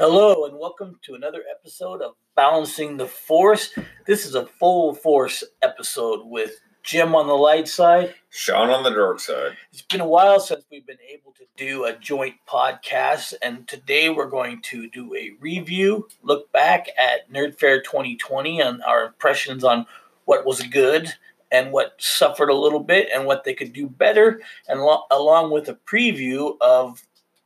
Hello, and welcome to another episode of Balancing the Force. This is a full force episode with Jim on the light side. Sean on the dark side. It's been a while since we've been able to do a joint podcast, and today we're going to do a review, look back at Nerd Fair 2020 and our impressions on what was good and what suffered a little bit and what they could do better, and lo- along with a preview of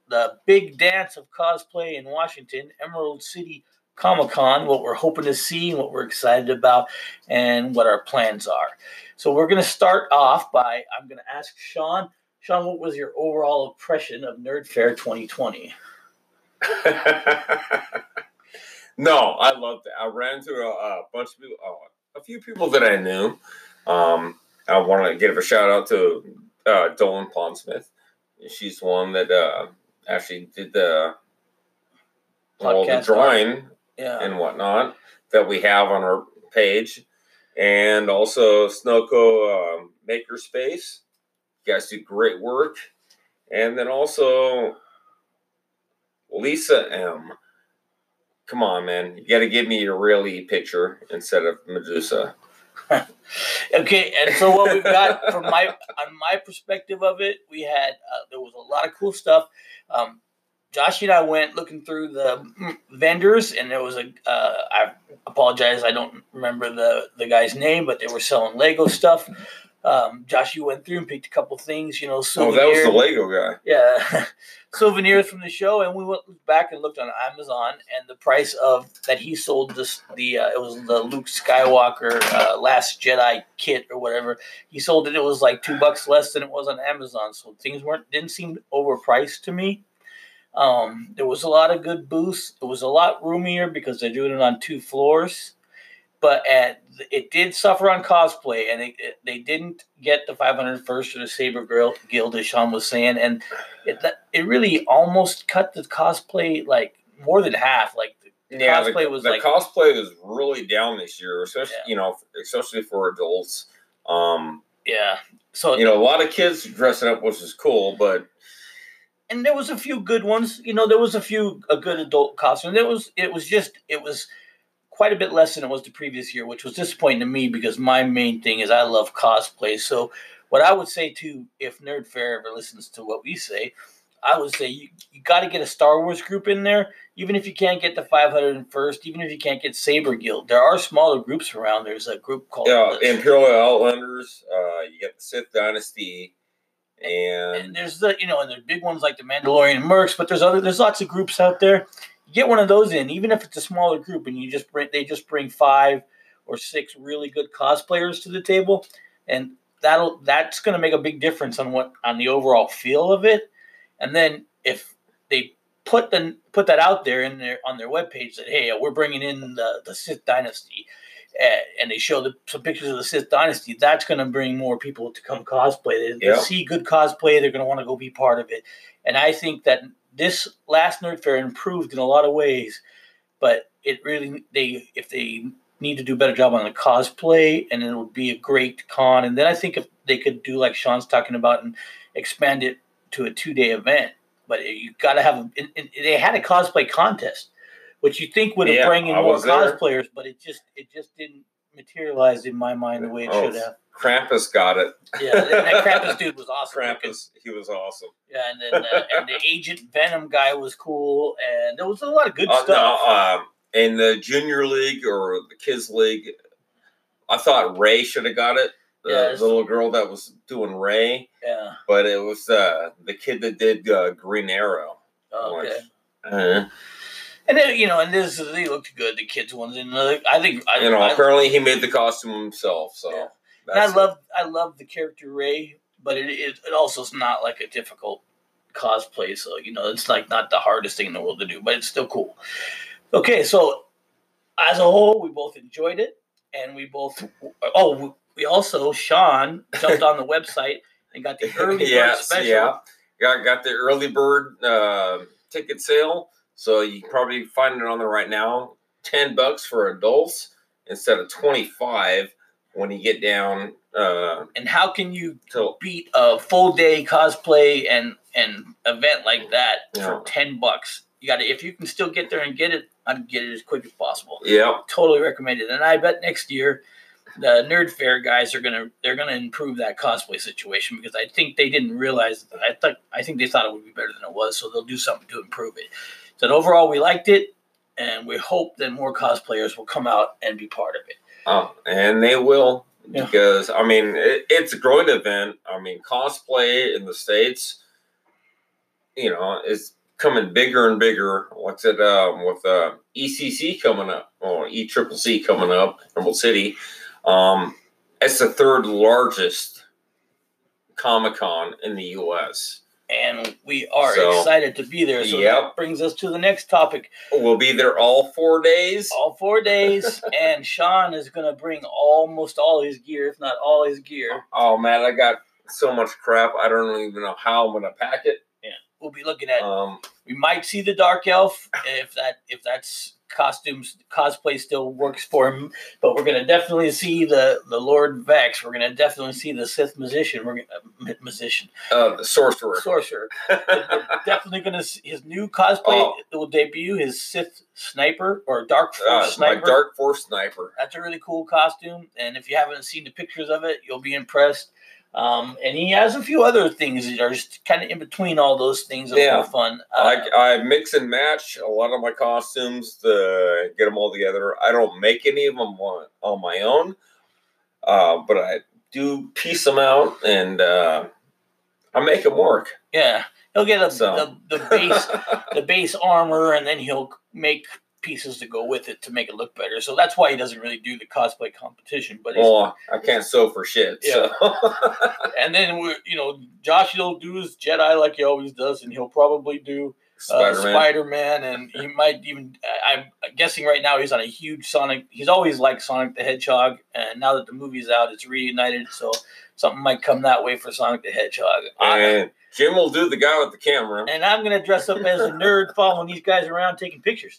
the big dance of cosplay in Washington, Emerald City Comic Con, what we're hoping to see, what we're excited about, and what our plans are. So we're going to start off by I'm going to ask Sean. Sean, what was your overall impression of Nerd Fair 2020? no, I loved it. I ran into a, a bunch of people, uh, a few people that I knew. Um, I want to give a shout out to uh, Dolan Pondsmith. She's one that uh, actually did the all the drawing Yeah. and whatnot that we have on our page, and also Snowco um, Makerspace. You guys do great work, and then also Lisa M. Come on, man! You got to give me your really picture instead of Medusa. Okay, and so what we've got from my on my perspective of it, we had uh, there was a lot of cool stuff. Um, Josh and I went looking through the vendors, and there was a. Uh, I apologize, I don't remember the the guy's name, but they were selling Lego stuff. Um, Josh, you went through and picked a couple things, you know. Oh, that was the Lego guy. yeah souvenirs from the show and we went back and looked on amazon and the price of that he sold this the uh, it was the luke skywalker uh, last jedi kit or whatever he sold it it was like two bucks less than it was on amazon so things weren't didn't seem overpriced to me um, there was a lot of good booths it was a lot roomier because they're doing it on two floors but at, it did suffer on cosplay, and it, it- they didn't get the 501st or the Saber Girl Guild, as Sean was saying, and it it really almost cut the cosplay like more than half. Like the Yeah, cosplay the, was the like cosplay was really down this year, especially Yeah. you know, especially for adults. Um, yeah. So you know, a lot of kids dressing up, which is cool, but and there was a few good ones. You know, there was a few a good adult costume. It was it was just it was quite a bit less than it was the previous year, which was disappointing to me because my main thing is I love cosplay. So what I would say to if Nerd Fair ever listens to what we say, I would say you, you got to get a Star Wars group in there, even if you can't get the 501st, even if you can't get Saber Guild. There are smaller groups around. There's a group called yeah, the- Imperial Outlanders. Uh, you got the Sith Dynasty, and and there's the you know and there's big ones like the Mandalorian Mercs, but there's other there's lots of groups out there. Get one of those in, even if it's a smaller group, and you just bring they just bring five or six really good cosplayers to the table, and that'll that's going to make a big difference on what on the overall feel of it. And then if they put the put that out there in their on their webpage that hey we're bringing in the the Sith Dynasty. And they show the, some pictures of the Sith Dynasty. That's going to bring more people to come cosplay. They, they see good cosplay. They're going to want to go be part of it. And I think that this last Nerd Fair improved in a lot of ways, but it really they if they need to do a better job on the cosplay, and it would be a great con. And then I think if they could do like Sean's talking about and expand it to a two day event, but you got to have a, and- and they had a cosplay contest, which you think would have Yeah, bring in more was there. cosplayers, but it just it just didn't materialize in my mind the way it Oh, should have. Krampus got it. Yeah, that Krampus dude was awesome. Krampus, he was awesome. Yeah, and then uh, and the Agent Venom guy was cool, and there was a lot of good Uh, stuff. no, um, in the junior league or the kids league, I thought Rey should have got it. The, Yes. the little girl that was doing Rey, yeah. but it was uh, the kid that did uh, Green Arrow. Oh, okay. Uh, And then you know, and this they looked good. The kids ones, and uh, I think I, you know, I, apparently he made the costume himself. So Yeah. I love I love the character Rey, but it it, it also is not like a difficult cosplay. So you know, it's like not the hardest thing in the world to do, but it's still cool. Okay, so as a whole, we both enjoyed it, and we both oh we also Sean jumped on the website and got the early bird special. yeah. Got got the early bird uh, ticket sale, so you can probably find it on there right now. Ten bucks for adults instead of twenty five when you get down uh, And how can you to beat a full day cosplay and and event like that Yeah. for ten bucks? You got to if you can still get there and get it, I'd get it as quick as possible. Yeah. Totally recommend it. And I bet next year the nerd fair guys are gonna they're gonna improve that cosplay situation because I think they didn't realize I thought I think they thought it would be better than it was, so they'll do something to improve it. So overall we liked it and we hope that more cosplayers will come out and be part of it. Oh, and they will Yeah. because I mean it, it's a growing event. I mean cosplay in the states, you know, is coming bigger and bigger. What's it um, with uh, ECC coming up or E Triple C coming up, Emerald City? Um, it's the third largest Comic Con in the U.S. And we are So, excited to be there. So yep. that brings us to the next topic. We'll be there all four days. All four days, and Sean is gonna bring almost all his gear, if not all his gear. Oh man, I got so much crap. I don't even know how I'm gonna pack it. Yeah, We'll be looking at Um, We might see the Dark Elf if that if that's costumes cosplay still works for him, but we're gonna definitely see the the Lord Vex. We're gonna definitely see the Sith musician. We're gonna uh, musician uh, the sorcerer. sorcerer. definitely gonna see his new cosplay. Oh. It will debut his Sith sniper or Dark Force Uh, my dark force sniper. That's a really cool costume, and if you haven't seen the pictures of it, you'll be impressed. Um, and he has a few other things that are just kind of in between all those things that Yeah. fun. Uh, I, I mix and match a lot of my costumes to get them all together. I don't make any of them on, on my own, uh, but I do piece them out and uh, I make them work. yeah, he'll get a, So. the, the base the base armor, and then he'll make pieces to go with it to make it look better. So that's why he doesn't really do the cosplay competition. But well, oh, I can't sew for shit. So. and then we, you know, Josh will do his Jedi like he always does, and he'll probably do uh, Spider-Man. Spider Man, and he might even. I- I'm guessing right now he's on a huge Sonic. He's always liked Sonic the Hedgehog, and now that the movie's out, it's reunited. So something might come that way for Sonic the Hedgehog. I- and Jim will do the guy with the camera. and I'm gonna dress up as a nerd following these guys around taking pictures.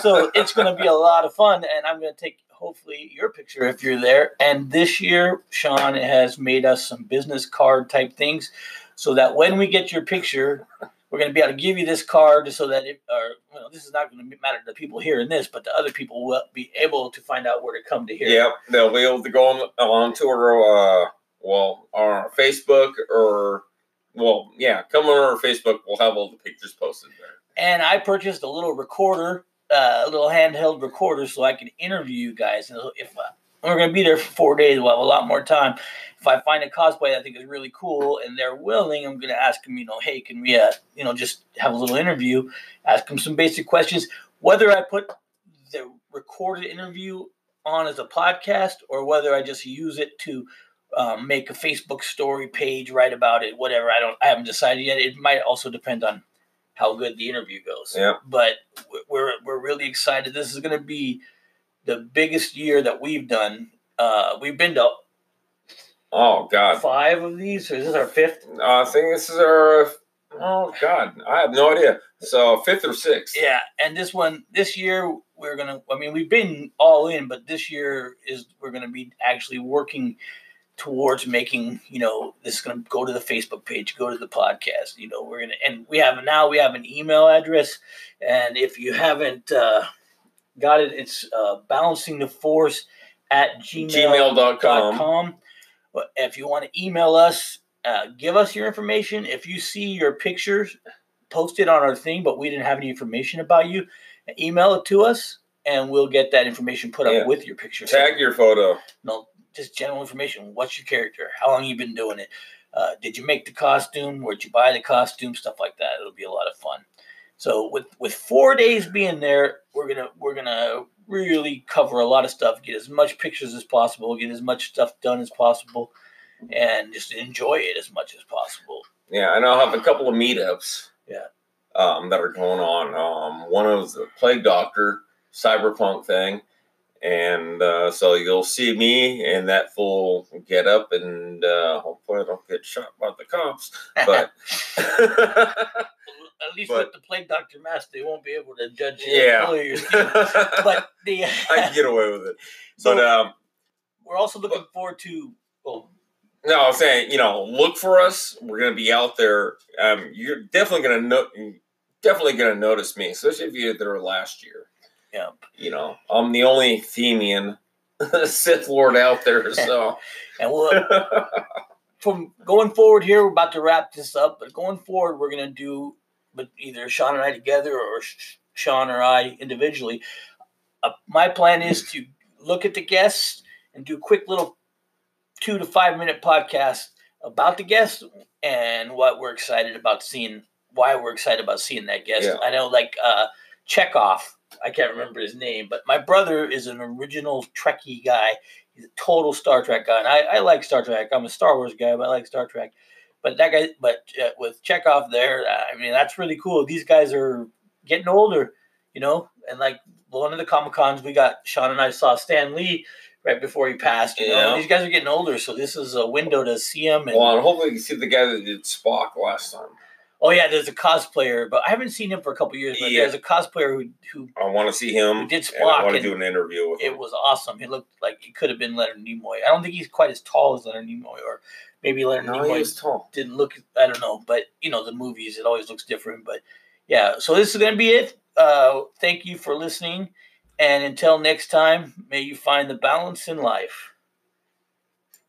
So it's gonna be a lot of fun, and I'm gonna take hopefully your picture if you're there. And this year, Sean has made us some business card type things, so that when we get your picture, we're gonna be able to give you this card, so that it, or well, this is not gonna matter to the people hearing this, but the other people will be able to find out where to come to hear. Yep, they'll be able to go on onto our uh, well, our Facebook or well, yeah, come on our Facebook. We'll have all the pictures posted there. and I purchased a little recorder, uh, a little handheld recorder, so I can interview you guys. And if uh, we're going to be there for four days, we'll have a lot more time. If I find a cosplay that I think is really cool and they're willing, I'm going to ask them, you know, hey, can we, uh, you know, just have a little interview, ask them some basic questions. Whether I put the recorded interview on as a podcast or whether I just use it to um, make a Facebook story page, write about it, whatever. I don't. I haven't decided yet. It might also depend on how good the interview goes. Yeah. But we're we're really excited. This is going to be the biggest year that we've done. Uh, we've been to Oh God, five of these. Is this our fifth? uh, I think this is our. Oh God, I have no idea. So fifth or sixth. Yeah, and this one this year we're gonna. I mean, we've been all in, but this year is we're gonna be actually working towards making. You know, this is gonna go to the Facebook page, go to the podcast. You know, we're gonna and we have now we have an email address, and if you haven't uh, got it, it's uh, balancing the force at gmail Gmail.com. dot com. If you want to email us, uh, give us your information. If you see your pictures posted on our thing, but we didn't have any information about you, email it to us, and we'll get that information put up Yeah. with your picture. Tag your photo. no, just general information. What's your character? How long you been doing it? Uh, did you make the costume? Where'd you buy the costume? Stuff like that. It'll be a lot of fun. So with with four days being there, we're gonna we're gonna really cover a lot of stuff. Get as much pictures as possible. Get as much stuff done as possible, and just enjoy it as much as possible. Yeah, and I'll have a couple of meetups. Yeah. Um, that are going on. Um, one of the Plague Doctor cyberpunk thing, and uh, so you'll see me in that full get up, and uh, hopefully I don't get shot by the cops. But At least But- with the plague doctor mask, they won't be able to judge you. Yeah. color of your skin. But the I can get away with it. So- but um, we're also looking forward to. Well, no, I'm saying you know, look for us. We're gonna be out there. Um, you're definitely gonna know definitely gonna notice me, especially if you were there last year. Yeah. You know, I'm the only Fenian Sith Lord out there, so. And we'll from going forward here, we're about to wrap this up. But going forward, we're gonna do, but either Sean and I together or Sean or I individually. Uh, my plan is to look at the guests and do quick little two to five minute podcast about the guest and what we're excited about seeing, why we're excited about seeing that guest. Yeah. I know, like uh, Chekov, I can't remember his name, but my brother is an original Trekkie guy. He's a total Star Trek guy, and I, I like Star Trek. I'm a Star Wars guy, but I like Star Trek. But that guy, but uh, with Chekov there, I mean, that's really cool. These guys are getting older, you know, and like one of the Comic Cons we got, Sean and I saw Stan Lee right before he passed. You know, Yeah. these guys are getting older, so this is a window to see him. And, well, and hopefully you can see the guy that did Spock last time. Oh yeah, there's a cosplayer, but I haven't seen him for a couple years. But Yeah. there's a cosplayer who who I want to see him. Who did and I want to do an interview with him. it was awesome. He looked like he could have been Leonard Nimoy. I don't think he's quite as tall as Leonard Nimoy, or maybe Leonard no, Nimoy tall. didn't look. I don't know, but you know the movies, it always looks different. But yeah, so this is gonna be it. Uh, thank you for listening, and until next time, may you find the balance in life.